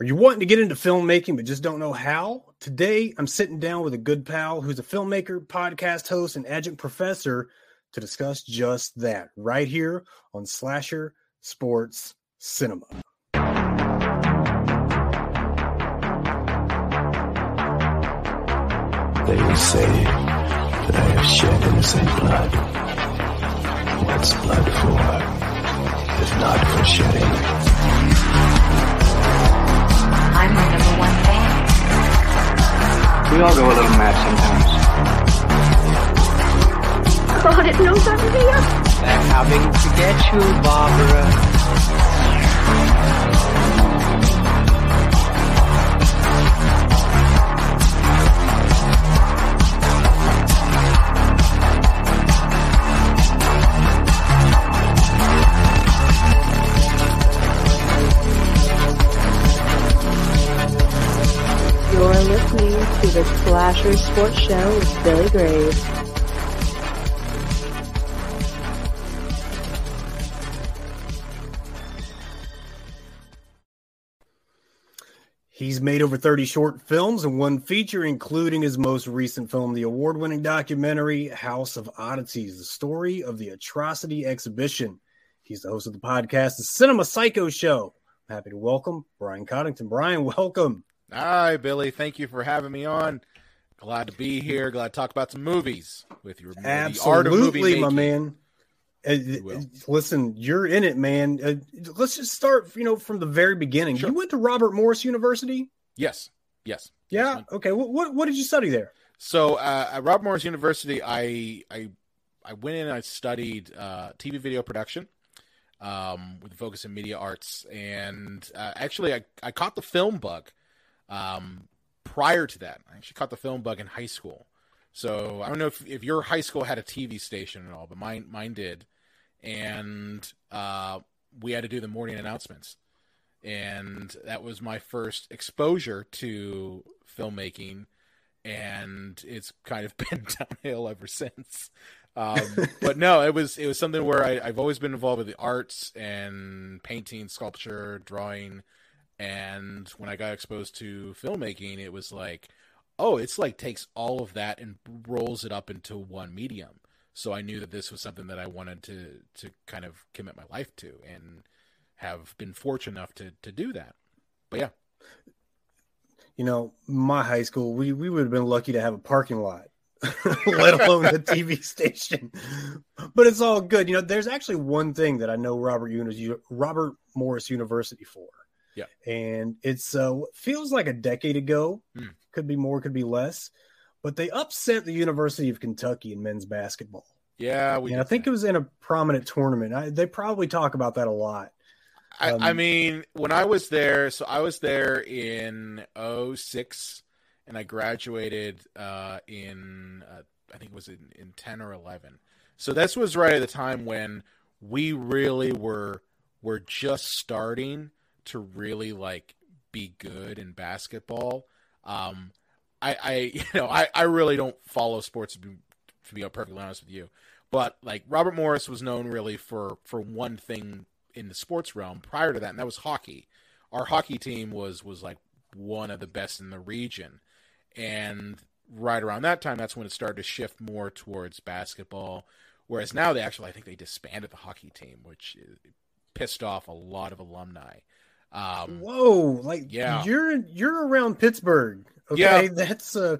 Are you wanting to get into filmmaking but just don't know how? Today, I'm sitting down with a good pal who's a filmmaker, podcast host, and adjunct professor to discuss just that right here on Slasher Sports Cinema. They say that I have shed innocent blood. What's blood for, if not for shedding? I'm my number one fan. We all go a little mad sometimes. God, it knows I'm here. They're coming to get you, Barbara. To the Slasher Sports Show with Billy Graves. He's made over 30 short films and one feature, including his most recent film, the award winning documentary House of Oddities, the story of the atrocity exhibition. He's the host of the podcast, The Cinema Psycho Show. I'm happy to welcome Brian Cottington. Brian, welcome. Hi, Billy. Thank you for having me on. Glad to be here. Glad to talk about some movies with you. The art of movie Absolutely, my man. Uh, listen, you're in it, man. Uh, let's just start, you know, from the very beginning. Sure. You went to Robert Morris University? Yes, yes. Yeah. Okay. What, what what did you study there? So uh, at Robert Morris University, I I I went in and I studied uh, TV video production um, with a focus in media arts, and uh, actually I I caught the film bug um, prior to that. I actually caught the film bug in high school. So I don't know if, if your high school had a TV station at all, but mine mine did, and uh, we had to do the morning announcements, and that was my first exposure to filmmaking and it's kind of been downhill ever since. Um, but no, it was it was something where I, I've always been involved with the arts and painting, sculpture, drawing, and when I got exposed to filmmaking, it was like, oh, it's like takes all of that and rolls it up into one medium. So I knew that this was something that I wanted to to kind of commit my life to, and have been fortunate enough to to do that. But yeah, You know, my high school, we, we would have been lucky to have a parking lot, let alone a TV station. But it's all good. You know, there's actually one thing that I know Robert Uni- Robert Morris University for. Yeah. And it's uh feels like a decade ago. Hmm. Could be more, could be less. But they upset the University of Kentucky in men's basketball. yeah, we. and I think that. it was in a prominent tournament. I, they probably talk about that a lot. I, Um, I mean, when I was there, so I was there in 06 and I graduated uh, in, uh, I think it was in, in 10 or 11. So this was right at the time when we really were, were just starting to really like be good in basketball. Um, I, I, you know, I, I really don't follow sports to be, to be perfectly honest with you, but like Robert Morris was known really for, for one thing in the sports realm prior to that, and that was hockey. Our hockey team was was like one of the best in the region, and right around that time, that's when it started to shift more towards basketball. Whereas now they actually, I think they disbanded the hockey team, which uh, pissed off a lot of alumni. Um, Whoa, like Yeah. you're you're around Pittsburgh. Okay, Yeah. that's uh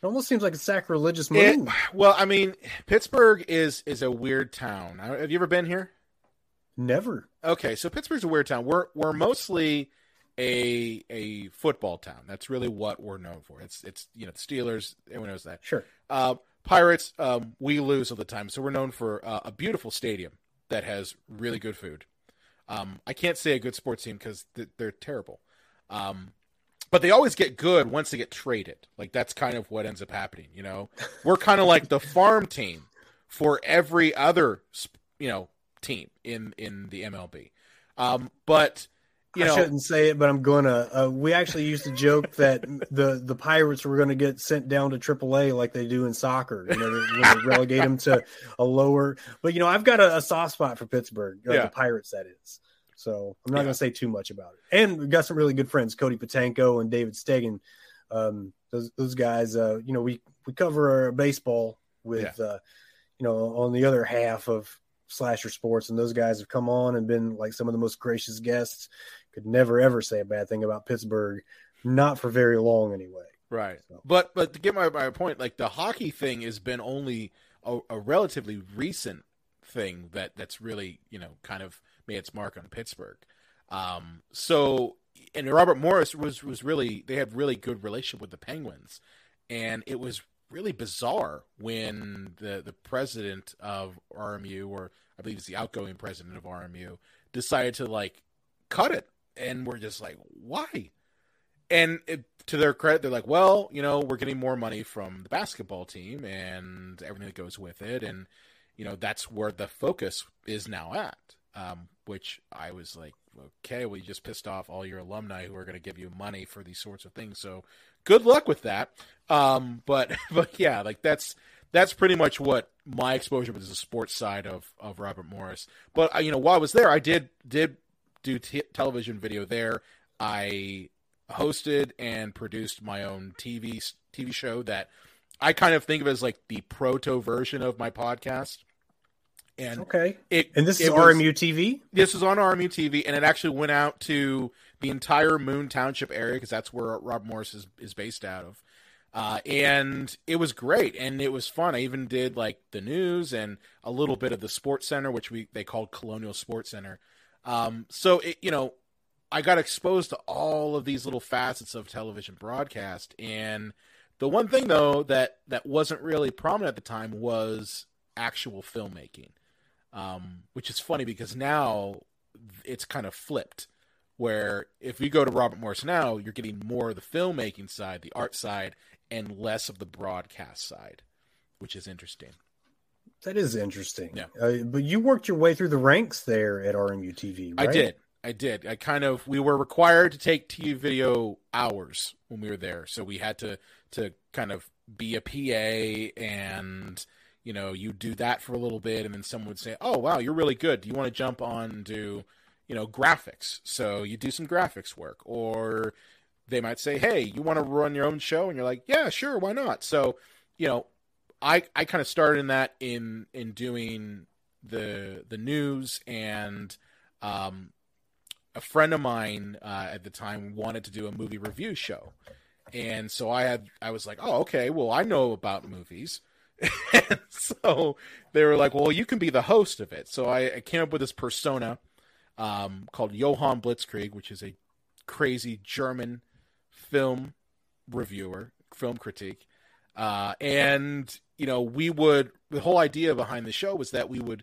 it almost seems like a sacrilegious it- move. well, I mean, Pittsburgh is is a weird town. Have you ever been here? Never. Okay, so Pittsburgh's a weird town. We're we're mostly a a football town. That's really what we're known for. It's it's you know the Steelers. Everyone knows that. Sure. Uh, Pirates. Um, we lose all the time, so we're known for uh, a beautiful stadium that has really good food. Um, I can't say a good sports team because th- they're terrible. Um, but they always get good once they get traded. Like that's kind of what ends up happening. You know, we're kind of like the farm team for every other you know team in in the MLB. Um, but you I shouldn't say it, but I'm gonna. Uh, we actually used to joke that the the Pirates were going to get sent down to AAA like they do in soccer. You know, they, relegate them to a lower. But you know, I've got a, a soft spot for Pittsburgh, uh, Yeah. the Pirates. That is. So I'm not Yeah. going to say too much about it. And we've got some really good friends, Cody Patanko and David Stegan. Um, those those guys, uh, you know, we we cover baseball with, uh, you know, on the other half of Slasher Sports, and those guys have come on and been like some of the most gracious guests. Could never ever say a bad thing about Pittsburgh, not for very long anyway. Right. So- But but to get my, my point, like the hockey thing has been only a, a relatively recent thing that that's really you know kind of made its mark on Pittsburgh. Um, so and Robert Morris was was really they had really good relationship with the Penguins, and it was really bizarre when the the president of RMU or I believe it's the outgoing president of RMU decided to like cut it, and we're just like why and it, to their credit, they're like, well, you know, we're getting more money from the basketball team and everything that goes with it, and you know, that's where the focus is now at. Um, which I was like, okay, well, you just pissed off all your alumni who are going to give you money for these sorts of things. So good luck with that. Um, but but yeah, like that's that's pretty much what my exposure was the sports side of of Robert Morris. But uh, you know, while I was there, I did did do t- television video there. I hosted and produced my own TV TV show that I kind of think of as like the proto version of my podcast. And Okay. it And this is was- RMU TV. This was on RMU TV, and it actually went out to the entire Moon Township area because that's where Rob Morris is, is based out of. Uh, and it was great, and it was fun. I even did like the news and a little bit of the Sports Center, which we they called Colonial Sports Center. Um, so it, you know, I got exposed to all of these little facets of television broadcast, and the one thing though that that wasn't really prominent at the time was actual filmmaking um, which is funny because now it's kind of flipped. Where if you go to Robert Morris now, you're getting more of the filmmaking side, the art side, and less of the broadcast side, which is interesting. That is interesting. Yeah. Uh, but you worked your way through the ranks there at RMU TV, right? I did. I did. I kind of we were required to take TV video hours when we were there, so we had to to kind of be a PA and you know you do that for a little bit, and then someone would say, "Oh wow, you're really good. Do you want to jump on to you know graphics?" So you do some graphics work, or they might say, "Hey, you want to run your own show?" And you're like, "Yeah, sure, why not?" So you know, I I kind of started in that in in doing the the news and um a friend of mine uh, at the time wanted to do a movie review show, and so I had I was like, oh okay, well I know about movies, and so they were like, well you can be the host of it. So I, I came up with this persona um, called Johann Blitzkrieg, which is a crazy German film reviewer, film critique, uh, and you know we would the whole idea behind the show was that we would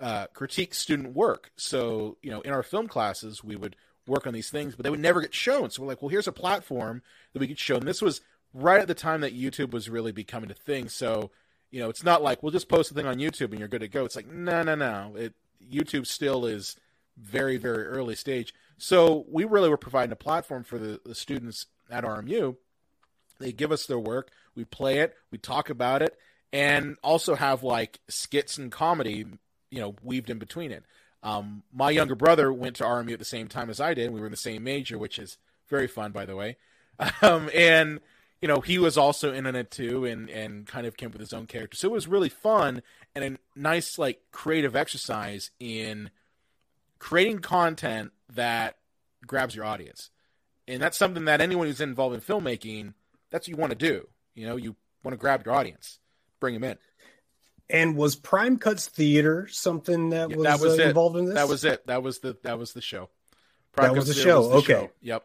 uh, critique student work. So, you know, in our film classes, we would work on these things, but they would never get shown. So we're like, well, here's a platform that we could show. And this was right at the time that YouTube was really becoming a thing. So, you know, it's not like we'll just post a thing on YouTube and you're good to go. It's like, no, no, no. It YouTube still is very, very early stage. So we really were providing a platform for the, the students at RMU. They give us their work, we play it, we talk about it, and also have like skits and comedy you know weaved in between it. Um, my younger brother went to RMU at the same time as I did. We were in the same major, which is very fun, by the way. Um, and you know he was also in on it too, and and kind of came up with his own character. So it was really fun and a nice like creative exercise in creating content that grabs your audience. And that's something that anyone who's involved in filmmaking, that's what you want to do. You know, you want to grab your audience, bring them in. And was Prime Cuts Theater something that Yeah, was, that was uh, involved in this? That was it. That was the that was the show. That was the show, okay. Yep.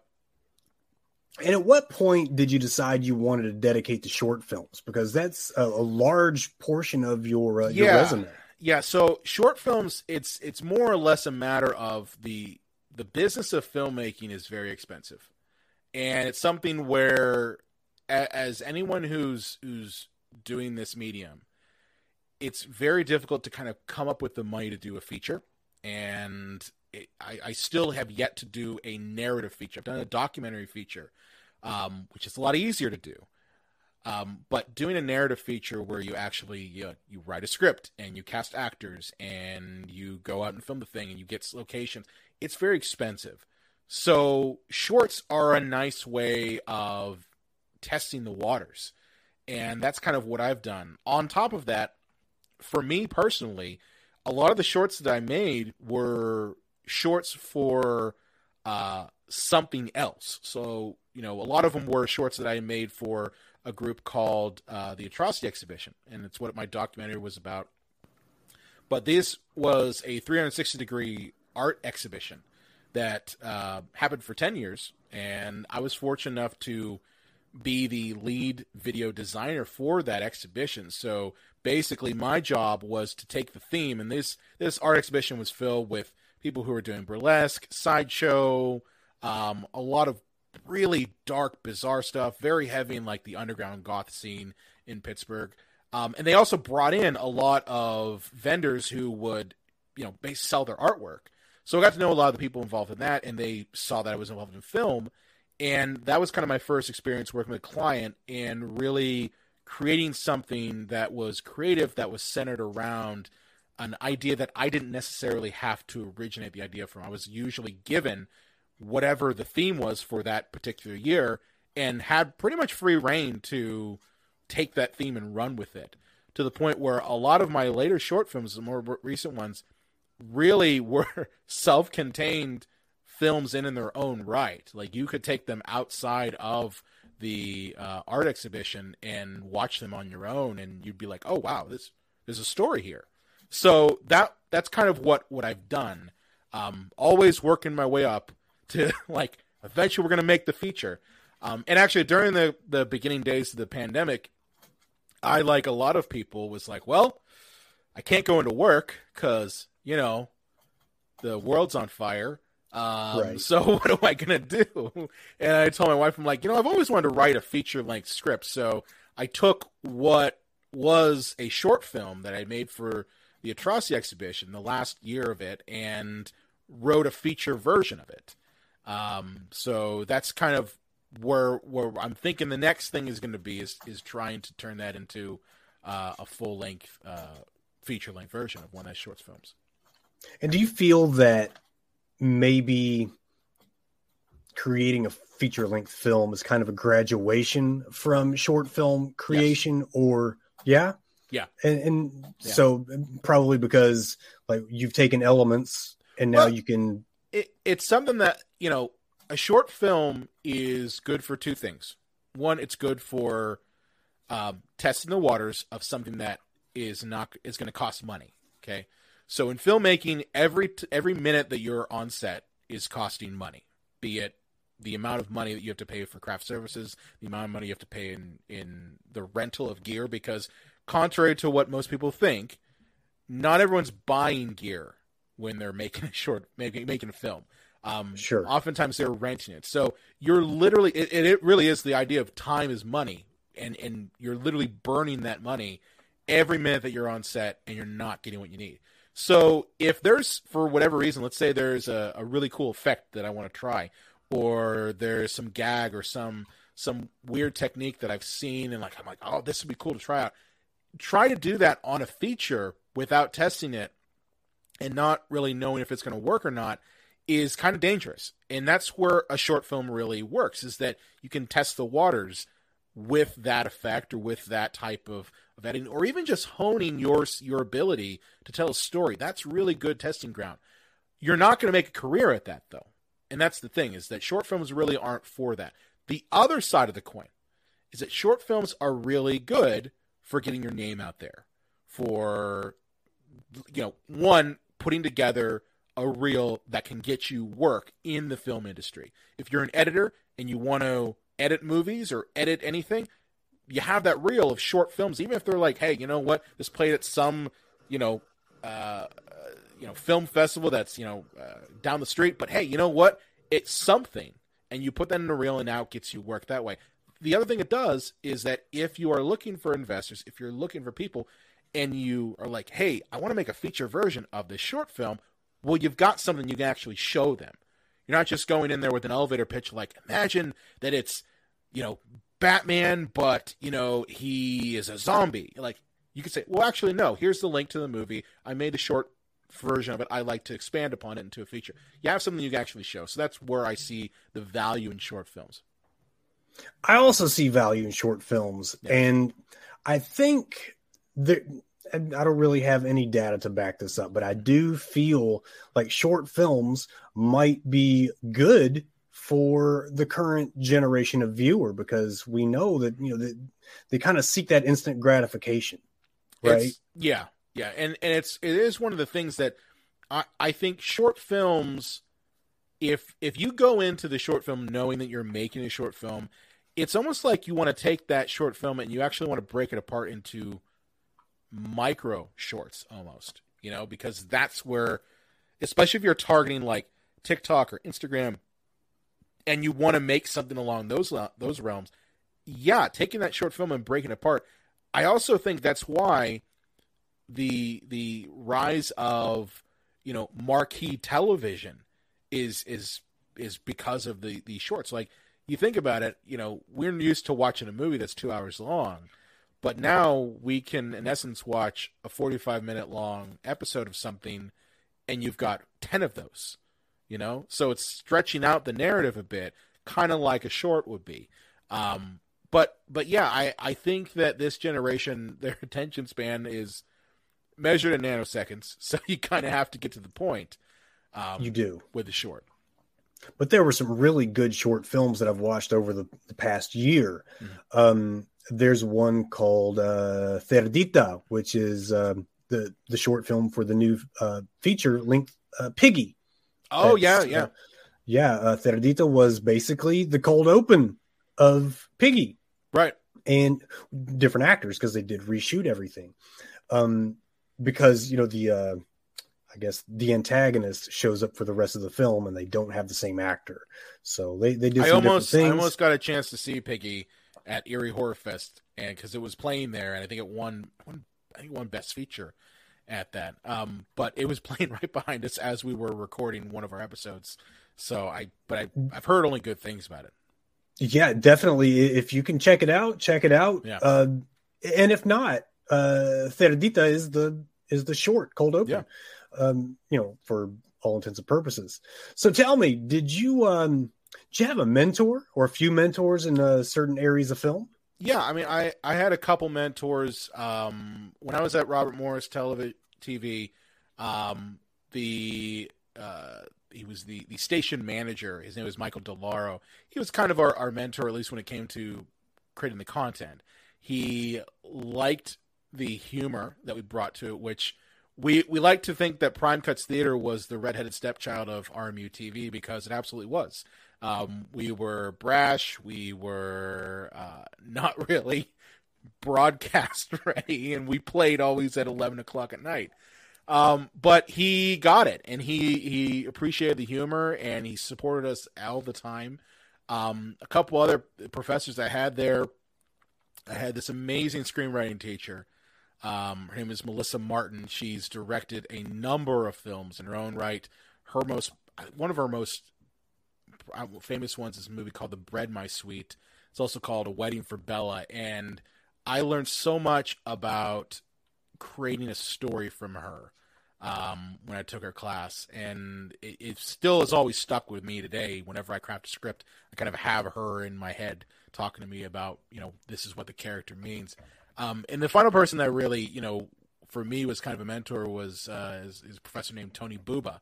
And at what point did you decide you wanted to dedicate to short films? Because that's a, a large portion of your uh, your resume. Yeah, so short films it's it's more or less a matter of the the business of filmmaking is very expensive. And it's something where as anyone who's who's doing this medium, it's very difficult to kind of come up with the money to do a feature. And it, I, I still have yet to do a narrative feature. I've done a documentary feature, um, which is a lot easier to do. Um, but doing a narrative feature where you actually you, you write a script and you cast actors and you go out and film the thing and you get locations, it's very expensive. So shorts are a nice way of testing the waters. And that's kind of what I've done. On top of that, for me personally, a lot of the shorts that I made were shorts for uh, something else. So, you know, a lot of them were shorts that I made for a group called uh, the Atrocity Exhibition, and it's what my documentary was about. But this was a 360 degree art exhibition that uh, happened for 10 years, and I was fortunate enough to be the lead video designer for that exhibition. So basically, my job was to take the theme, and this this art exhibition was filled with people who were doing burlesque, sideshow, um, a lot of really dark, bizarre stuff, very heavy in like the underground goth scene in Pittsburgh. Um, and they also brought in a lot of vendors who would, you know, sell their artwork. So I got to know a lot of the people involved in that, and they saw that I was involved in film. And that was kind of my first experience working with a client and really creating something that was creative, that was centered around an idea that I didn't necessarily have to originate the idea from. I was usually given whatever the theme was for that particular year and had pretty much free reign to take that theme and run with it to the point where a lot of my later short films, the more recent ones, really were self contained films in in their own right. Like you could take them outside of the uh, art exhibition and watch them on your own, and you'd be like, "Oh wow, this there's a story here." So that that's kind of what what I've done. Um, always working my way up to like eventually we're to make the feature. Um, and actually, during the the beginning days of the pandemic, I like a lot of people was like, well, I can't go into work because you know the world's on fire. Um, right. So what am I gonna do? And I told my wife, I'm like, you know, I've always wanted to write a feature length script. So I took what was a short film that I made for the Atrocity exhibition, the last year of it, and wrote a feature version of it. Um, so that's kind of where where I'm thinking the next thing is going to be is is trying to turn that into uh, a full length uh, feature length version of one of those short films. And do you feel that maybe creating a feature length film is kind of a graduation from short film creation, yes. or yeah, yeah, and, and yeah. so probably because like you've taken elements and now well, you can it, it's something that you know a short film is good for two things. One, it's good for um, testing the waters of something that is not is going to cost money. Okay, so in filmmaking, every every minute that you're on set is costing money. Be it the amount of money that you have to pay for craft services, the amount of money you have to pay in in the rental of gear, because contrary to what most people think, not everyone's buying gear when they're making a short making making a film. Um, sure. Oftentimes they're renting it, so you're literally it, it really is the idea of time is money, and and you're literally burning that money every minute that you're on set, and you're not getting what you need. So if there's for whatever reason, let's say there's a, a really cool effect that I want to try, or there's some gag or some some weird technique that I've seen and like I'm like, oh, this would be cool to try out. Try to do that on a feature without testing it and not really knowing if it's going to work or not is kind of dangerous. And that's where a short film really works is that you can test the waters with that effect or with that type of, of editing or even just honing your your ability to tell a story. That's really good testing ground. You're not going to make a career at that though. And that's the thing is that short films really aren't for that. The other side of the coin is that short films are really good for getting your name out there. For you know, one putting together a reel that can get you work in the film industry. If you're an editor and you want to edit movies or edit anything, you have that reel of short films, even if they're like, hey, you know what, this played at some, you know, uh, you know, film festival that's you know uh, down the street, but hey, you know what, it's something, and you put that in a reel, and now it gets you work that way. The other thing it does is that if you are looking for investors, if you're looking for people, and you are like, hey, I want to make a feature version of this short film, well, you've got something you can actually show them. You're not just going in there with an elevator pitch like, imagine that it's, you know, Batman, but you know he is a zombie. Like you could say, well, actually, no. Here's the link to the movie. I made a short version of it. I like to expand upon it into a feature. You have something you can actually show. So that's where I see the value in short films. I also see value in short films, Yeah. and I think that and I don't really have any data to back this up, but I do feel like short films might be good for the current generation of viewer because we know that you know that they kind of seek that instant gratification, right? It's- yeah, yeah, and and it's it is one of the things that I I think short films. If if you go into the short film knowing that you're making a short film, it's almost like you want to take that short film and you actually want to break it apart into micro shorts almost, you know, because that's where, especially if you're targeting like TikTok or Instagram, and you want to make something along those those realms, yeah, taking that short film and breaking it apart. I also think that's why the the rise of you know marquee television is is is because of the the shorts. Like you think about it, you know, we're used to watching a movie that's two hours long, but now we can in essence watch a forty five minute long episode of something, and you've got ten of those. You know, so it's stretching out the narrative a bit, kind of like a short would be. Um, but but yeah, I I think that this generation their attention span is measured in nanoseconds, so you kind of have to get to the point. Um, You do. with the short. but there were some really good short films that I've watched over the, the past year. Mhm. Um, there's one called uh, Cerdita, which is um, the the short film for the new uh, feature length uh, Piggy. Oh yeah, yeah. uh, yeah. Uh, was basically the cold open of Piggy right. and different actors because they did reshoot everything. Um, because you know the uh, I guess the antagonist shows up for the rest of the film and they don't have the same actor, so they they did I some almost I almost got a chance to see Piggy at Erie Horror Fest, and because it was playing there, and I think it won, won I think it won Best Feature at that. Um, but it was playing right behind us as we were recording one of our episodes. So I, but I, I've heard only good things about it. Yeah, definitely. If you can check it out, check it out. Yeah. Uh, and if not, uh, Cerdita is the is the short cold open. Yeah. Um, you know, for all intents and purposes. So tell me, did you um, did you have a mentor or a few mentors in uh, certain areas of film? Yeah, I mean, I I had a couple mentors um, when I was at Robert Morris Television TV. Um, the uh, he was the the station manager. His name was Michael Delaro. He was kind of our, our mentor, at least when it came to creating the content. He liked the humor that we brought to it, which we we like to think that Prime Cuts Theater was the redheaded stepchild of RMU TV because it absolutely was. Um, we were brash. We were uh, not really broadcast ready, and we played always at eleven o'clock at night. Um, but he got it, and he he appreciated the humor, and he supported us all the time. Um, a couple other professors I had there, I had this amazing screenwriting teacher. Um, her name is Melissa Martin. She's directed a number of films in her own right. Her most, one of her most famous ones is a movie called The Bread My Sweet. It's also called A Wedding for Bella, and I learned so much about creating a story from her um, when I took her class, and it, it still has always stuck with me today. Whenever I craft a script, I kind of have her in my head talking to me about, you know, this is what the character means. Um, and the final person that really, you know, for me was kind of a mentor was uh, professor named Tony Buba,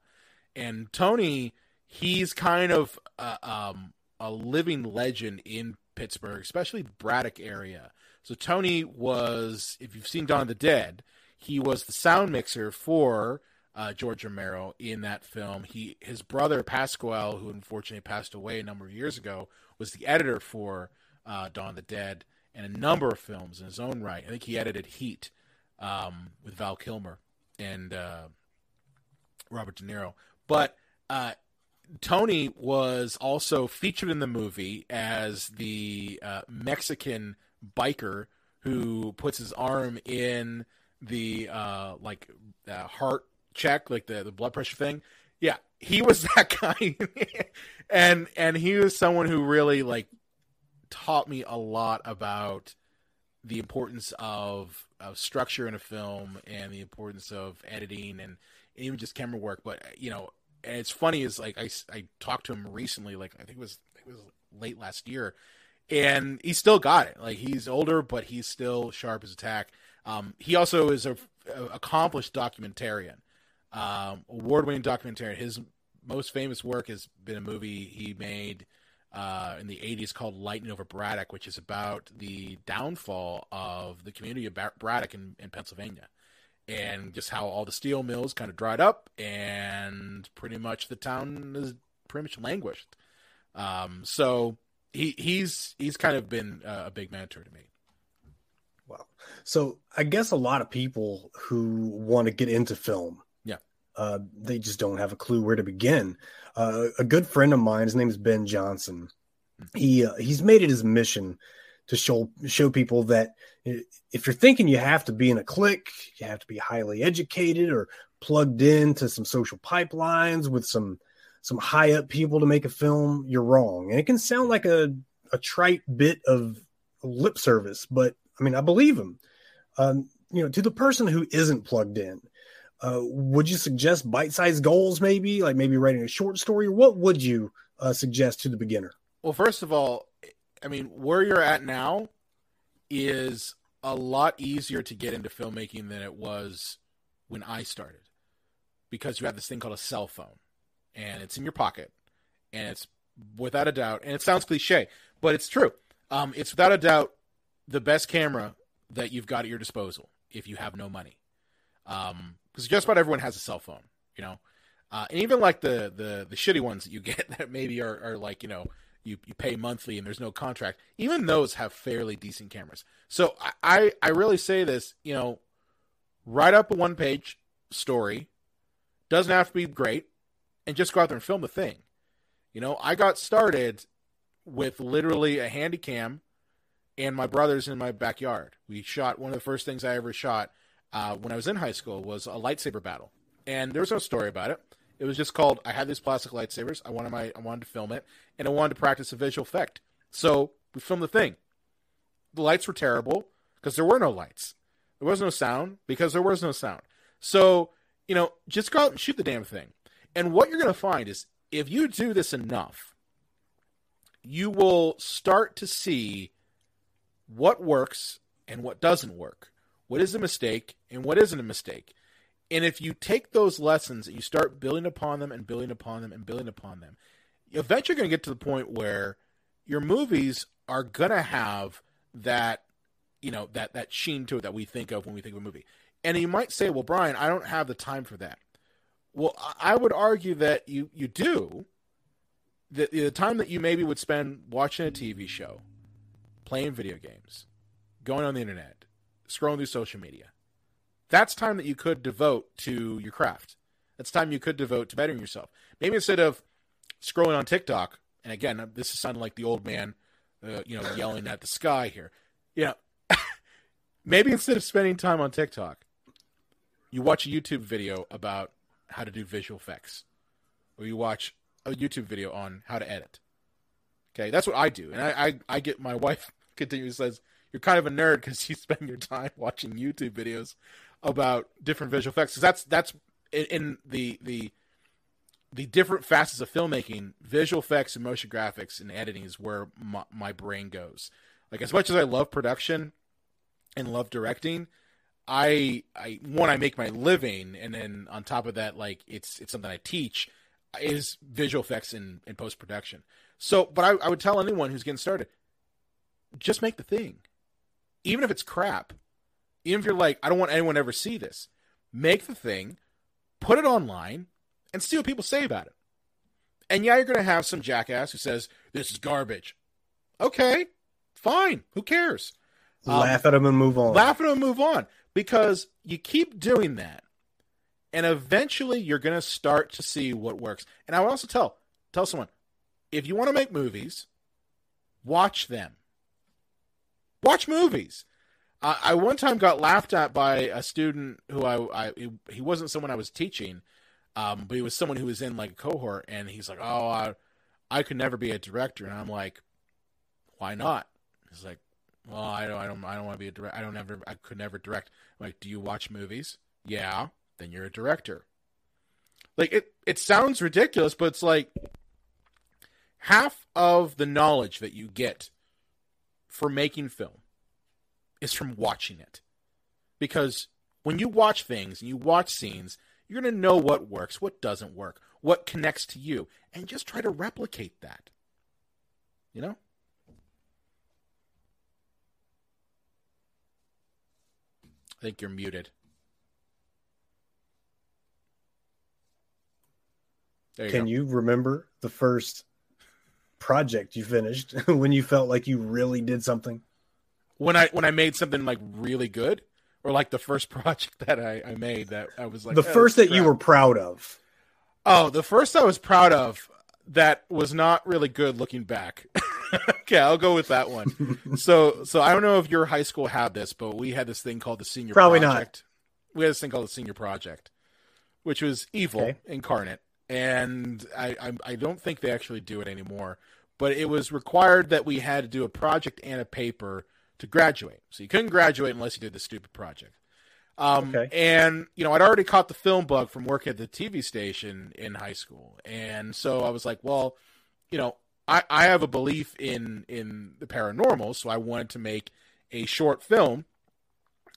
and Tony, he's kind of um, a living legend in Pittsburgh, especially Braddock area. So Tony was, if you've seen Dawn of the Dead, he was the sound mixer for uh, George Romero in that film. He his brother Pasquale, who unfortunately passed away a number of years ago, was the editor for uh, Dawn of the Dead and a number of films in his own right. I think he edited Heat um, with Val Kilmer and uh, Robert De Niro. But uh, Tony was also featured in the movie as the uh, Mexican biker who puts his arm in the uh, like uh, heart check, like the the blood pressure thing. Yeah, he was that guy, and and he was someone who really like taught me a lot about the importance of, of structure in a film and the importance of editing and even just camera work. But you know, and it's funny is like I, I talked to him recently, like I think it was it was late last year, and he still got it. Like he's older, but he's still sharp as a tack. Um, he also is a, a accomplished documentarian, um, award-winning documentarian. His most famous work has been a movie he made uh, in the 80s called Lightning Over Braddock, which is about the downfall of the community of Braddock in, in Pennsylvania and just how all the steel mills kind of dried up and pretty much the town is pretty much languished. Um, so he he's he's kind of been a big mentor to me. Wow. So I guess a lot of people who want to get into film, yeah, uh, they just don't have a clue where to begin. Uh, a good friend of mine, his name is Ben Johnson. Mm-hmm. He uh, he's made it his mission to show show people that if you're thinking you have to be in a clique, you have to be highly educated or plugged into some social pipelines with some some high up people to make a film, you're wrong. And it can sound like a a trite bit of lip service, but I mean, I believe him. Um, you know, to the person who isn't plugged in, uh, would you suggest bite-sized goals, maybe like maybe writing a short story, what would you uh, suggest to the beginner? Well, first of all, I mean, where you're at now is a lot easier to get into filmmaking than it was when I started because you have this thing called a cell phone and it's in your pocket and it's without a doubt, and it sounds cliche, but it's true. Um, it's without a doubt the best camera that you've got at your disposal if you have no money. Because um, just about everyone has a cell phone, you know. Uh, and even like the, the the shitty ones that you get that maybe are, are like you know you, you pay monthly and there's no contract. Even those have fairly decent cameras. So I, I really say this, you know, write up a one page story. Doesn't have to be great. And just go out there and film the thing. You know, I got started with literally a handy cam and my brothers in my backyard. We shot one of the first things I ever shot uh, when I was in high school was a lightsaber battle. And there was no story about it. It was just called. I had these plastic lightsabers. I wanted my. I wanted to film it, and I wanted to practice a visual effect. So we filmed the thing. The lights were terrible because there were no lights. There was no sound because there was no sound. So you know, just go out and shoot the damn thing. And what you're going to find is if you do this enough, you will start to see what works and what doesn't work. What is a mistake and what isn't a mistake. And if you take those lessons and you start building upon them and building upon them and building upon them, eventually you're going to get to the point where your movies are going to have that, you know, that, that sheen to it that we think of when we think of a movie. And you might say, well, Brian, I don't have the time for that. Well, I would argue that you, you do. The, the time that you maybe would spend watching a TV show, playing video games, going on the internet, scrolling through social media, that's time that you could devote to your craft. That's time you could devote to bettering yourself. Maybe instead of scrolling on TikTok, and again, this is sounding like the old man, uh, you know, yelling at the sky here. You know, maybe instead of spending time on TikTok, you watch a YouTube video about how to do visual effects, or you watch a YouTube video on how to edit. Okay, that's what I do, and I I, I get my wife continually says you're kind of a nerd because you spend your time watching YouTube videos about different visual effects because that's that's in, in, the the the different facets of filmmaking, visual effects and motion graphics and editing is where my, my brain goes. Like as much as I love production and love directing, I I one I make my living, and then on top of that, like it's it's something I teach is visual effects and, and post production. So, but I, I would tell anyone who's getting started, just make the thing, even if it's crap even if you're like, I don't want anyone to ever see this, make the thing, put it online, and see what people say about it. And yeah, you're going to have some jackass who says, this is garbage. Okay, fine. Who cares? Laugh um, at them and move on. Laugh at them and move on. Because you keep doing that, and eventually you're going to start to see what works. And I would also tell tell someone, if you want to make movies, watch them. Watch movies. I, I one time got laughed at by a student who I, I he wasn't someone I was teaching, um, but he was someone who was in like a cohort, and he's like, "Oh, I, I could never be a director," and I'm like, Why not? He's like, well, I don't, I don't, I don't want to be a director. I don't ever, I could never direct. I'm like, do you watch movies? Yeah. Then you're a director. Like it, it sounds ridiculous, but it's like half of the knowledge that you get for making film is from watching it. Because when you watch things and you watch scenes, you're going to know what works, what doesn't work, what connects to you, and just try to replicate that. You know? I think you're muted. You Can go. you remember the first project you finished when you felt like you really did something? When I when I made something like really good, or like the first project that I, I made that I was like the "Oh, first that you were proud of. Oh, the first I was proud of that was not really good looking back. okay, I'll go with that one. so so I don't know if your high school had this, but we had this thing called the senior Project. Probably not. project. We had this thing called the senior project, which was evil Okay. incarnate. And I, I I don't think they actually do it anymore. But it was required that we had to do a project and a paper to graduate. So you couldn't graduate unless you did the stupid project. Um, Okay. And, you know, I'd already caught the film bug from working at the TV station in high school. And so I was like, well, you know, I, I have a belief in, in the paranormal. So I wanted to make a short film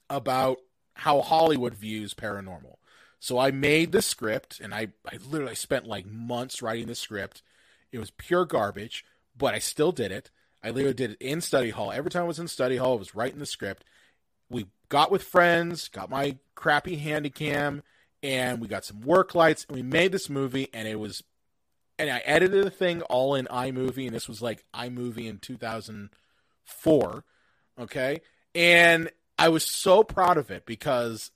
about how Hollywood views paranormal. So I made the script and I, I literally spent like months writing the script. It was pure garbage, but I still did it. I literally did it in study hall. Every time I was in study hall, I was writing the script. We got with friends, got my crappy handy cam, and we got some work lights, and we made this movie, and it was and I edited the thing all in iMovie, and this was like iMovie in 2004. Okay. And I was so proud of it because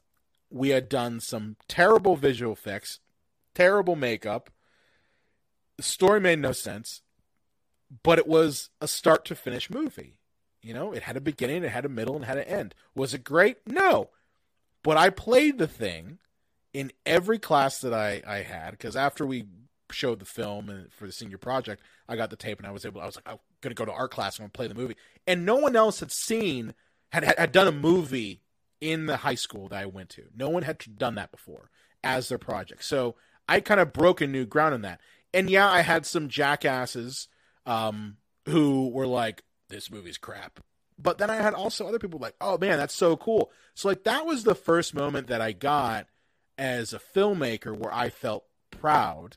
we had done some terrible visual effects, terrible makeup. The story made no sense, but it was a start to finish movie. You know, it had a beginning, it had a middle, and had an end. Was it great? No. But I played the thing in every class that I, I had because after we showed the film and for the senior project, I got the tape and I was able. I was like, I'm gonna go to art class and I'm gonna play the movie. And no one else had seen had had, had done a movie in the high school that I went to. No one had done that before as their project. So I kind of broke a new ground in that. And yeah, I had some jackasses um, who were like, "This movie's crap." But then I had also other people like, "Oh man, that's so cool." So like that was the first moment that I got as a filmmaker where I felt proud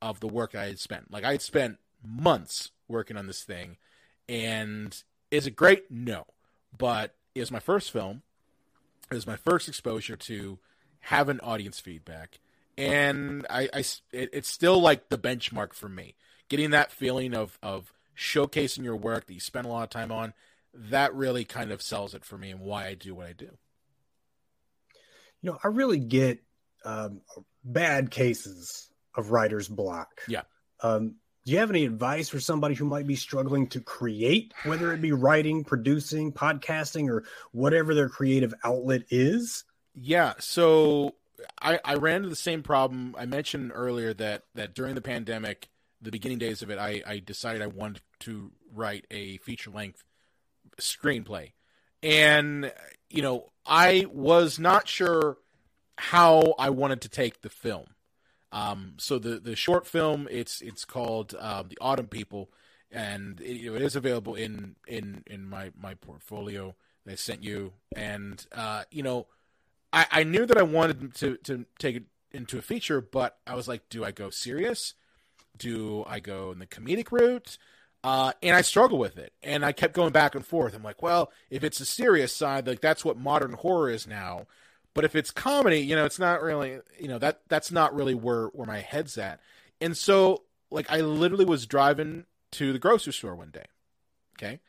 of the work I had spent. Like I had spent months working on this thing, and is it great? No, but it was my first film. It was my first exposure to have an audience feedback, and I, I it, it's still like the benchmark for me. Getting that feeling of of showcasing your work that you spend a lot of time on, that really kind of sells it for me and why I do what I do. You know, I really get um, bad cases of writer's block. Yeah. Um, do you have any advice for somebody who might be struggling to create, whether it be writing, producing, podcasting, or whatever their creative outlet is? Yeah, so I, I ran into the same problem. I mentioned earlier that that during the pandemic, the beginning days of it, I, I decided I wanted to write a feature length screenplay. And, you know, I was not sure how I wanted to take the film. Um, so the, the short film, it's it's called um, The Autumn People, and it, you know, it is available in in in my my portfolio that I sent you. And uh, you know, I, I knew that I wanted to to take it into a feature, but I was like, do I go serious? Do I go in the comedic route? Uh, and I struggle with it, and I kept going back and forth. I'm like, well, if it's a serious side, like that's what modern horror is now. But if it's comedy, you know, it's not really, you know, that that's not really where where my head's at. And so, like, I literally was driving to the grocery store one day, okay,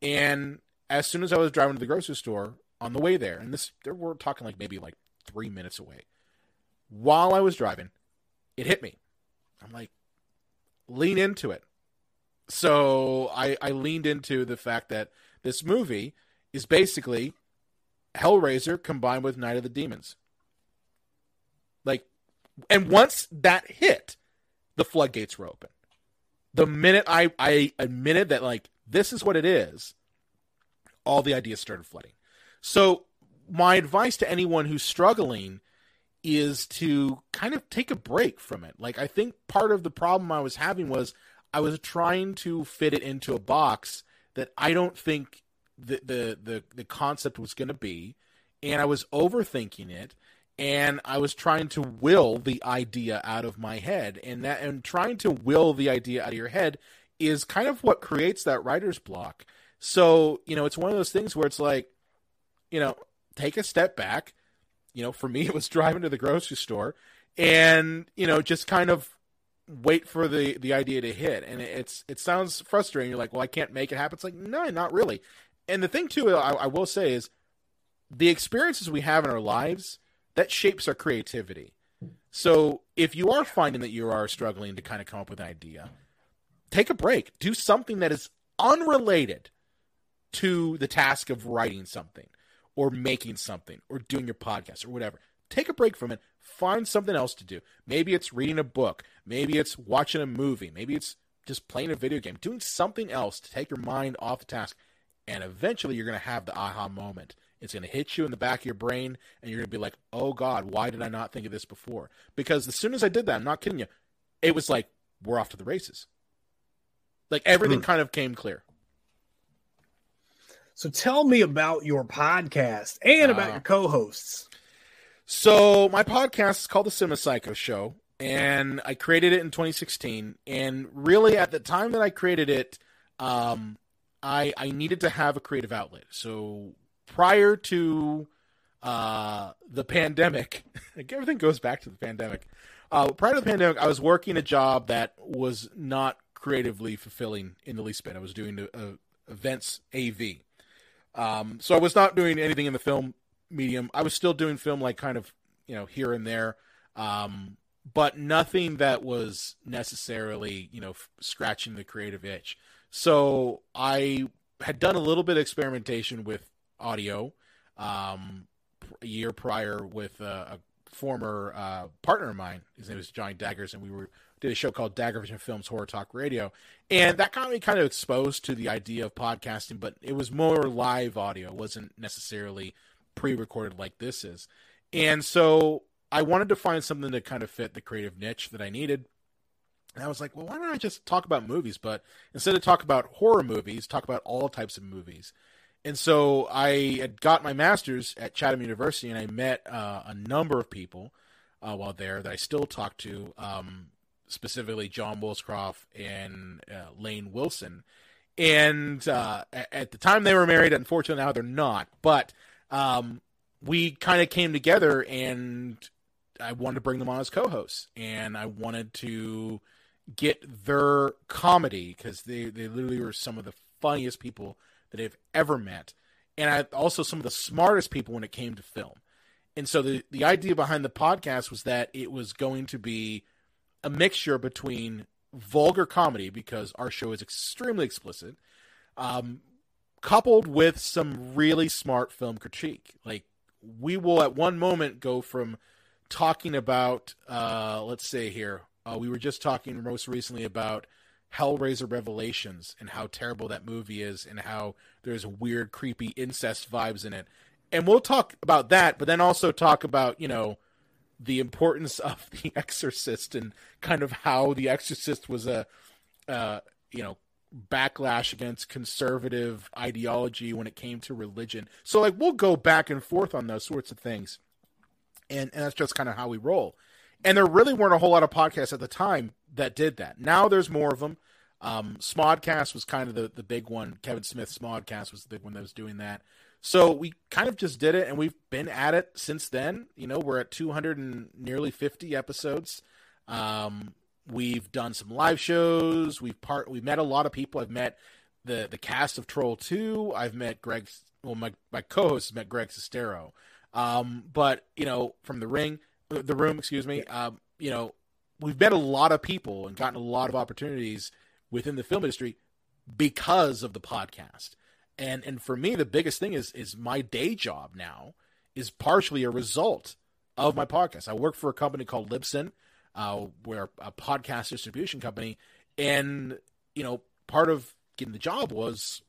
and as soon as I was driving to the grocery store on the way there, and this there we're talking like maybe like three minutes away, while I was driving, it hit me. I'm like, lean into it. So I I leaned into the fact that this movie is basically Hellraiser combined with Night of the Demons. Like, and once that hit, the floodgates were open. The minute I I admitted that like this is what it is, all the ideas started flooding. So, my advice to anyone who's struggling is to kind of take a break from it. Like, I think part of the problem I was having was I was trying to fit it into a box that I don't think the the the, the concept was going to be, and I was overthinking it, and I was trying to will the idea out of my head, and that and trying to will the idea out of your head is kind of what creates that writer's block. So you know, it's one of those things where it's like, you know, take a step back. You know, for me, it was driving to the grocery store, and you know, just kind of wait for the the idea to hit. And it's it sounds frustrating. You're like well i can't make it happen. It's like no not really. And the thing too I, I, will say is the experiences we have in our lives that shapes our creativity. So if you are finding that you are struggling to kind of come up with an idea take a break. Do something that is unrelated to the task of writing something or making something or doing your podcast or whatever take a break from it find something else to do. Maybe it's reading a book. Maybe it's watching a movie. Maybe it's just playing a video game, doing something else to take your mind off the task. And eventually you're going to have the aha moment. It's going to hit you in the back of your brain, and you're going to be like, oh God, why did I not think of this before? Because as soon as I did that, I'm not kidding you, it was like, we're off to the races. Like everything mm. kind of came clear. So tell me about your podcast and uh, about your co hosts. So my podcast is called the Cinema Psycho Show, and I created it in 2016. And really, at the time that I created it, um, I I needed to have a creative outlet. So prior to uh, the pandemic, everything goes back to the pandemic. Uh, prior to the pandemic, I was working a job that was not creatively fulfilling in the least bit. I was doing uh, events AV. Um, so I was not doing anything in the film medium. I was still doing film like kind of, you know, here and there. Um, but nothing that was necessarily, you know, f- scratching the creative itch. So I had done a little bit of experimentation with audio um, a year prior with a, a former uh, partner of mine. His name was Johnny Daggers, and we were did a show called Dagger Vision Films Horror Talk Radio, and that got me kind of exposed to the idea of podcasting. But it was more live audio; it wasn't necessarily pre-recorded like this is. And so I wanted to find something to kind of fit the creative niche that I needed. And I was like, well, why don't I just talk about movies? But instead of talk about horror movies, talk about all types of movies. And so I had got my master's at Chatham University, and I met uh, a number of people uh, while there that I still talk to, um, specifically John Woolscroft and uh, Lane Wilson. And uh, at the time they were married, unfortunately now they're not. But um, we kind of came together and I wanted to bring them on as co-hosts and I wanted to get their comedy because they, they literally were some of the funniest people that I've ever met. And I also some of the smartest people when it came to film. And so the, the idea behind the podcast was that it was going to be a mixture between vulgar comedy because our show is extremely explicit, um, coupled with some really smart film critique. Like we will at one moment go from talking about, uh, let's say here, uh, we were just talking most recently about Hellraiser Revelations and how terrible that movie is and how there's weird, creepy incest vibes in it. And we'll talk about that, but then also talk about, you know, the importance of The Exorcist and kind of how The Exorcist was a, uh, you know, backlash against conservative ideology when it came to religion. So like we'll go back and forth on those sorts of things. And and that's just kind of how we roll. And there really weren't a whole lot of podcasts at the time that did that. Now there's more of them. Um, Smodcast was kind of the, the big one. Kevin Smith Smodcast was the big one that was doing that. So we kind of just did it, and we've been at it since then. You know, we're at 200 and nearly 50 episodes. Um, We've done some live shows. We've part. We met a lot of people. I've met the the cast of Troll Two. I've met Greg. Well, my my co-host has met Greg Sestero. Um, but you know, from the ring, the room, excuse me. Um, you know, we've met a lot of people and gotten a lot of opportunities within the film industry because of the podcast. And and for me, the biggest thing is is my day job now is partially a result of my podcast. I work for a company called Libsyn uh, we're a podcast distribution company, and you know, part of getting the job was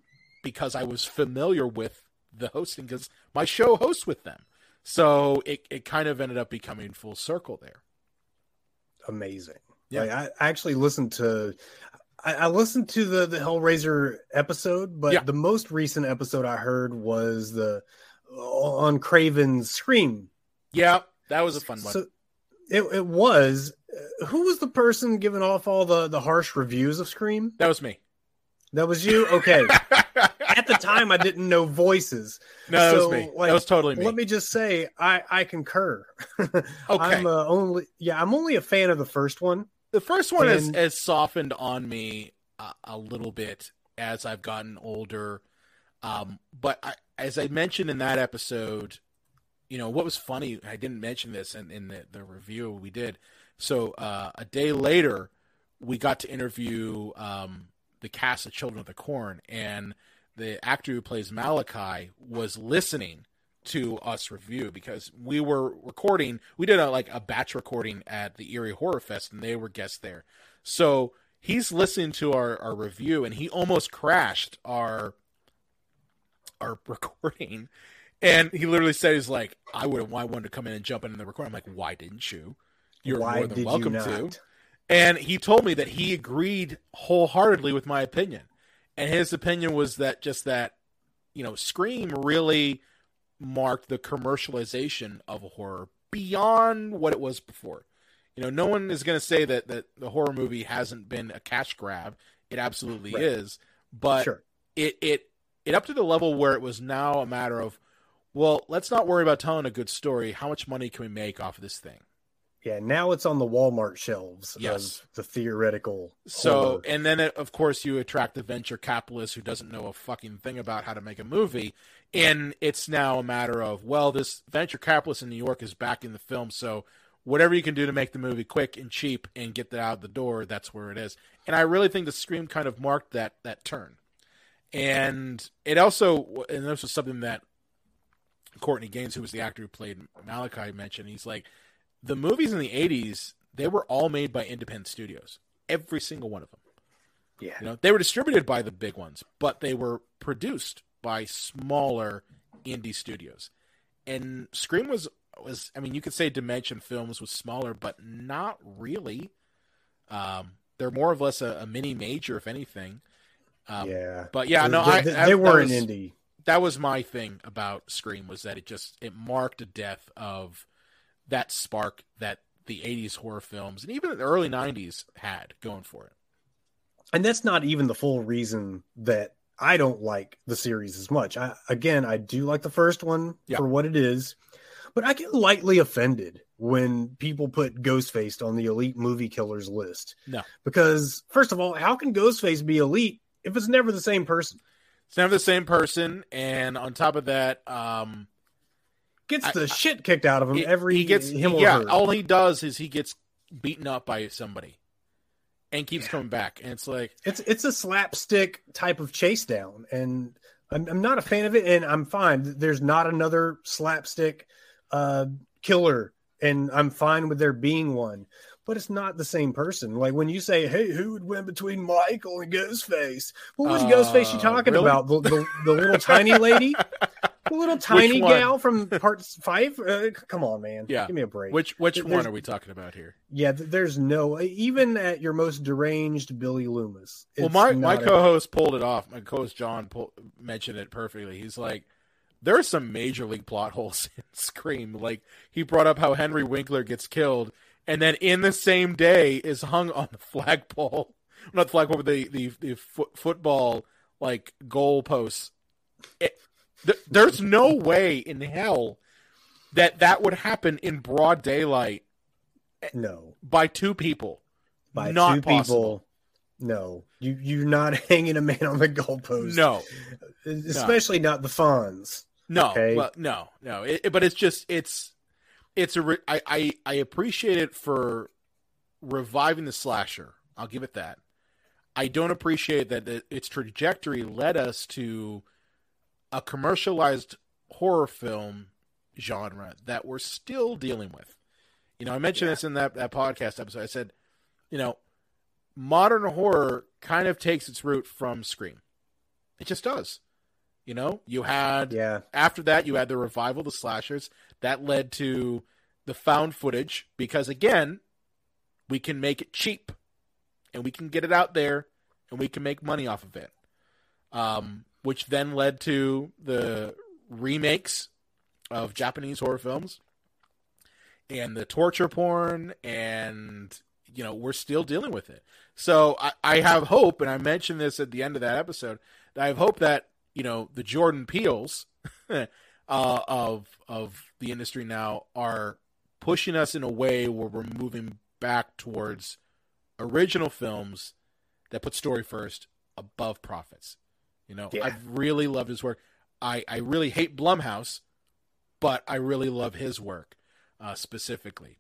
because I was familiar with the hosting because my show hosts with them. So it, it kind of ended up becoming full circle there. Amazing. Yeah. Like, I I actually listened to I, I listened to the the Hellraiser episode, but Yeah. the most recent episode I heard was the on Craven's Scream. Yeah, that was a fun one. So it it was uh, who was the person giving off all the the harsh reviews of Scream? that was me. That was you. Okay. At the time, I didn't know voices. No, that So, was me. like, that was totally me. Let me just say, I I concur. Okay. I'm uh, only yeah, I'm only a fan of the first one. The first one has, has softened on me a, a little bit as I've gotten older. Um, but I, as I mentioned in that episode, you know, what was funny, I didn't mention this in, in the, the review we did. So uh, a day later, we got to interview um, the cast of Children of the Corn, and the actor who plays Malachi was listening to us review because we were recording. We did a like a batch recording at the Erie Horror Fest, and they were guests there. So he's listening to our, our review, and he almost crashed our our recording. And he literally said, "He's like, I would have, wanted to come in and jump in the recording." I'm like, "Why didn't you? You're Why more than welcome to." And he told me that he agreed wholeheartedly with my opinion. And his opinion was that just that, you know, Scream really marked the commercialization of a horror beyond what it was before. You know, no one is going to say that, that the horror movie hasn't been a cash grab. It absolutely Right. is. But Sure. it, it, it up to the level where it was now a matter of, well, let's not worry about telling a good story. How much money can we make off of this thing? Yeah, now it's on the Walmart shelves Yes. of the theoretical. So, horror. and then uh, of course you attract the venture capitalist who doesn't know a fucking thing about how to make a movie, and it's now a matter of well, this venture capitalist in New York is backing the film, so whatever you can do to make the movie quick and cheap and get that out the door, that's where it is. And I really think the Scream kind of marked that that turn, and it also, and this was something that Courtney Gains, who was the actor who played Malachi, mentioned. He's like, the movies in the '80s they were all made by independent studios, every single one of them. yeah, You know, they were distributed by the big ones, but they were produced by smaller indie studios. And Scream was was I mean, you could say Dimension Films was smaller, but not really. Um, they're more or less a, a mini major, if anything. Um, yeah. But yeah, no, they, I, they, they were was- an indie. that was my thing about Scream was that it just it marked a death of that spark that the 80s horror films and even the early 90s had going for it. and that's not even the full reason that I don't like the series as much. I again, I do like the first one Yeah. for what it is, but I get lightly offended when people put Ghostface on the elite movie killers list. No. Because first of all, how can Ghostface be elite if it's never the same person? It's never the same person, and on top of that, um, Gets I- the shit kicked out of him he, every he gets him yeah. All he does is he gets beaten up by somebody, and keeps Yeah. coming back, and it's like It's it's a slapstick type of chase down, and I'm, I'm not a fan of it. And I'm fine. There's not another slapstick uh, killer, and I'm fine with there being one. But it's not the same person. Like when you say, "Hey, who would win between Michael and Ghostface?" Well, which Uh, Ghostface you talking really? about? The, the the little tiny lady, the little tiny gal from part five. Uh, come on, man. Yeah. give me a break. which which There's- one are we talking about here? yeah, there's no even at your most deranged Billy Loomis. Well, my my co-host pulled it off. My co-host John pull, mentioned it perfectly. He's like, there are some major league plot holes in Scream. Like he brought up how Henry Winkler gets killed, and then in the same day is hung on the flagpole, not the flagpole, but the the, the foot, football like goal posts. It, th- there's no way in hell that that would happen in broad daylight eh, no. by two people. by Not two possible. people. No, you you're not hanging a man on the goalpost. No, especially not the Fonz. No, Okay. well, no, no. It, it- but it's just it's it's a re- I, I I appreciate it for reviving the slasher. I'll give it that. I don't appreciate that it- its trajectory led us to a commercialized horror film genre that we're still dealing with. You know, I mentioned this in that, that podcast episode. I said, you know, modern horror kind of takes its root from Scream. It just does. You know, you had Yeah. after that you had the revival of the slashers that led to the found footage because again, we can make it cheap and we can get it out there and we can make money off of it. Um, which then led to the remakes of Japanese horror films and the torture porn and you know we're still dealing with it. So I, I have hope and i mentioned this at the end of that episode that i have hope that you know the Jordan Peeles uh, of of the industry now are pushing us in a way where we're moving back towards original films that put story first above profits you know Yeah. i've really love his work i i really hate blumhouse but i really love his work uh, specifically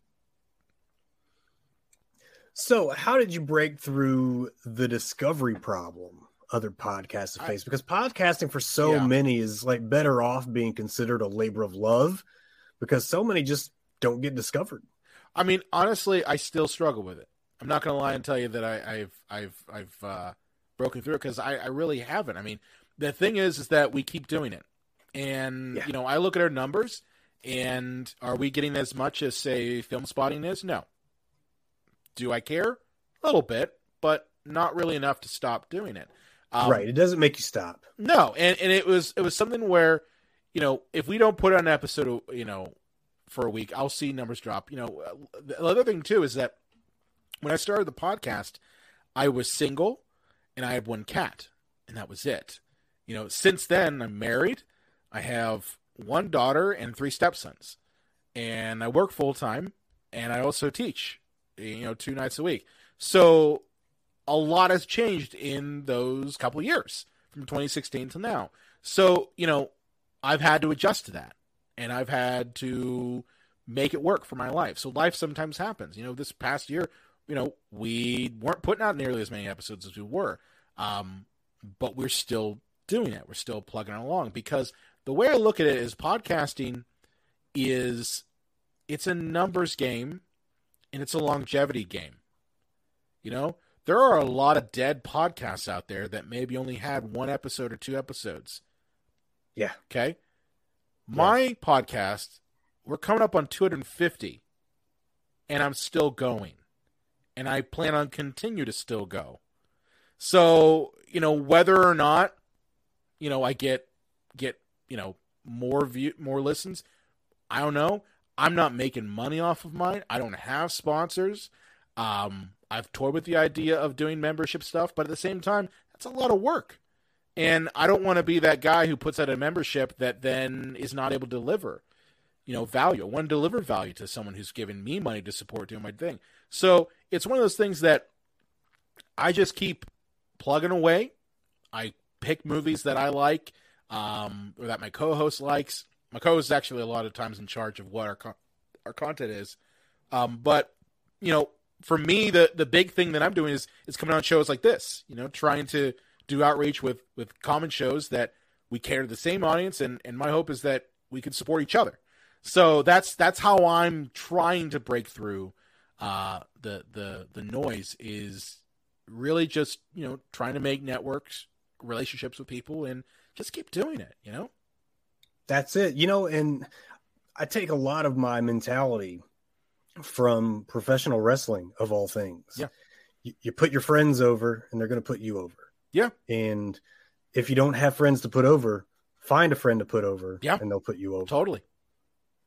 So, how did you break through the discovery problem other podcasts face? I- Because podcasting for so Yeah. many is like better off being considered a labor of love because so many just don't get discovered. I mean, honestly, I still struggle with it. I'm not going to lie and tell you that I, I've I've I've uh, broken through because I, I really haven't. I mean, the thing is, is that we keep doing it, and Yeah. you know, I look at our numbers, and are we getting as much as say Filmspotting is? No. Do I care? A little bit, but not really enough to stop doing it. Um, right. It doesn't make you stop. no, and, and it was it was something where, you know, if we don't put on an episode, you know, for a week, I'll see numbers drop. You know, the other thing too is that when I started the podcast, I was single, and I had one cat, and that was it. You know, since then I'm married, I have one daughter and three stepsons, and I work full time, and I also teach, you know, two nights a week. So a lot has changed in those couple years from 2016 to now. So, you know, I've had to adjust to that and I've had to make it work for my life. So life sometimes happens. You know, this past year, you know, we weren't putting out nearly as many episodes as we were. Um, but we're still doing it. We're still plugging along because the way I look at it is podcasting is it's a numbers game and it's a longevity game. You know, there are a lot of dead podcasts out there that maybe only had one episode or two episodes. Yeah. Okay. My podcast, we're coming up on 250, and I'm still going, and I plan on continue to still go. So you know whether or not you know I get get you know more view more listens, I don't know. I'm not making money off of mine. I don't have sponsors. Um, I've toyed with the idea of doing membership stuff, but at the same time, that's a lot of work. And I don't want to be that guy who puts out a membership that then is not able to deliver, you know, value. I want to deliver value to someone who's given me money to support doing my thing. So it's one of those things that I just keep plugging away. I pick movies that I like, um, or that my co-host likes. My co-host is actually a lot of times in charge of what our our content is. Um, but you know, for me, the the big thing that I'm doing is is coming on shows like this. You know, trying to do outreach with with common shows that we cater to the same audience, and and my hope is that we can support each other. So that's that's how I'm trying to break through uh, the the the noise is really just you know trying to make networks, relationships with people, and just keep doing it. You know. That's it. You know, and I take a lot of my mentality from professional wrestling of all things. Yeah. You, you put your friends over and they're going to put you over. Yeah. And if you don't have friends to put over, find a friend to put over Yeah. and they'll put you over. Totally.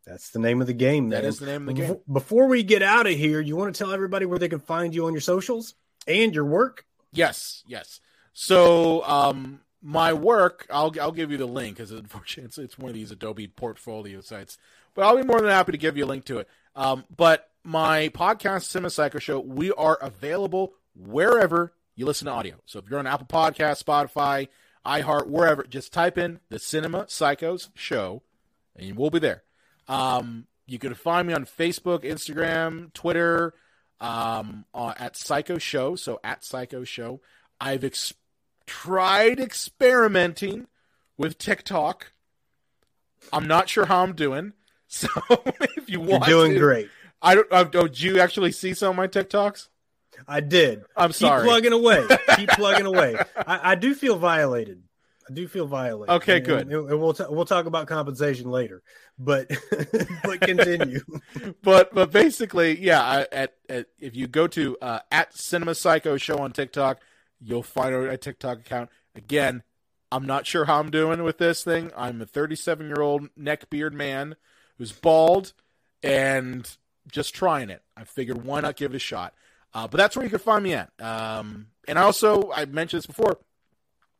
That's the name of the game. That man. is the name of the game. Before we get out of here, you want to tell everybody where they can find you on your socials and your work? Yes, yes. So, um, my work, I'll I'll give you the link because unfortunately it's, it's one of these Adobe portfolio sites, but I'll be more than happy to give you a link to it. Um, but my podcast, Cinema Psycho Show, we are available wherever you listen to audio. So if you're on Apple Podcast, Spotify, iHeart, wherever, just type in the Cinema Psychos Show, and will be there. Um, you can find me on Facebook, Instagram, Twitter, um, uh, at Psycho Show. So at Psycho Show, I've ex- tried experimenting with TikTok. I'm not sure how I'm doing. So if you You're doing to- great. I don't. Uh, oh, did you actually see some of my TikToks? I did. I'm Keep sorry. plugging away. Keep plugging away. I, I do feel violated. I do feel violated. Okay, And- good. And, and we'll t- we'll talk about compensation later, but but continue. but but basically, yeah. I, at, at if you go to uh, at Cinema Psycho Show on TikTok, you'll find our TikTok account. Again, I'm not sure how I'm doing with this thing. I'm a 37 year old neck beard man who's bald and just trying it. I figured why not give it a shot. Uh, but that's where you can find me at. Um, and I also I mentioned this before.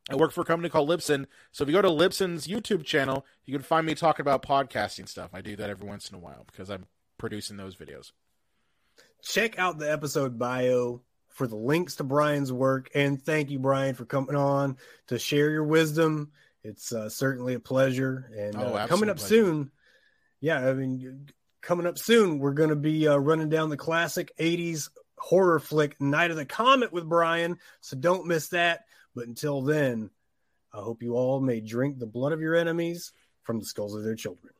I work for a company called Libsyn. So if you go to Libsyn's YouTube channel, you can find me talking about podcasting stuff. I do that every once in a while because I'm producing those videos. Check out the episode bio for the links to Brian's work, and thank you, Brian, for coming on to share your wisdom. It's uh, certainly a pleasure. And Oh, uh, coming up pleasure. soon, yeah, I mean, coming up soon, we're going to be uh, running down the classic '80s horror flick Night of the Comet with Brian. So don't miss that. But until then, I hope you all may drink the blood of your enemies from the skulls of their children.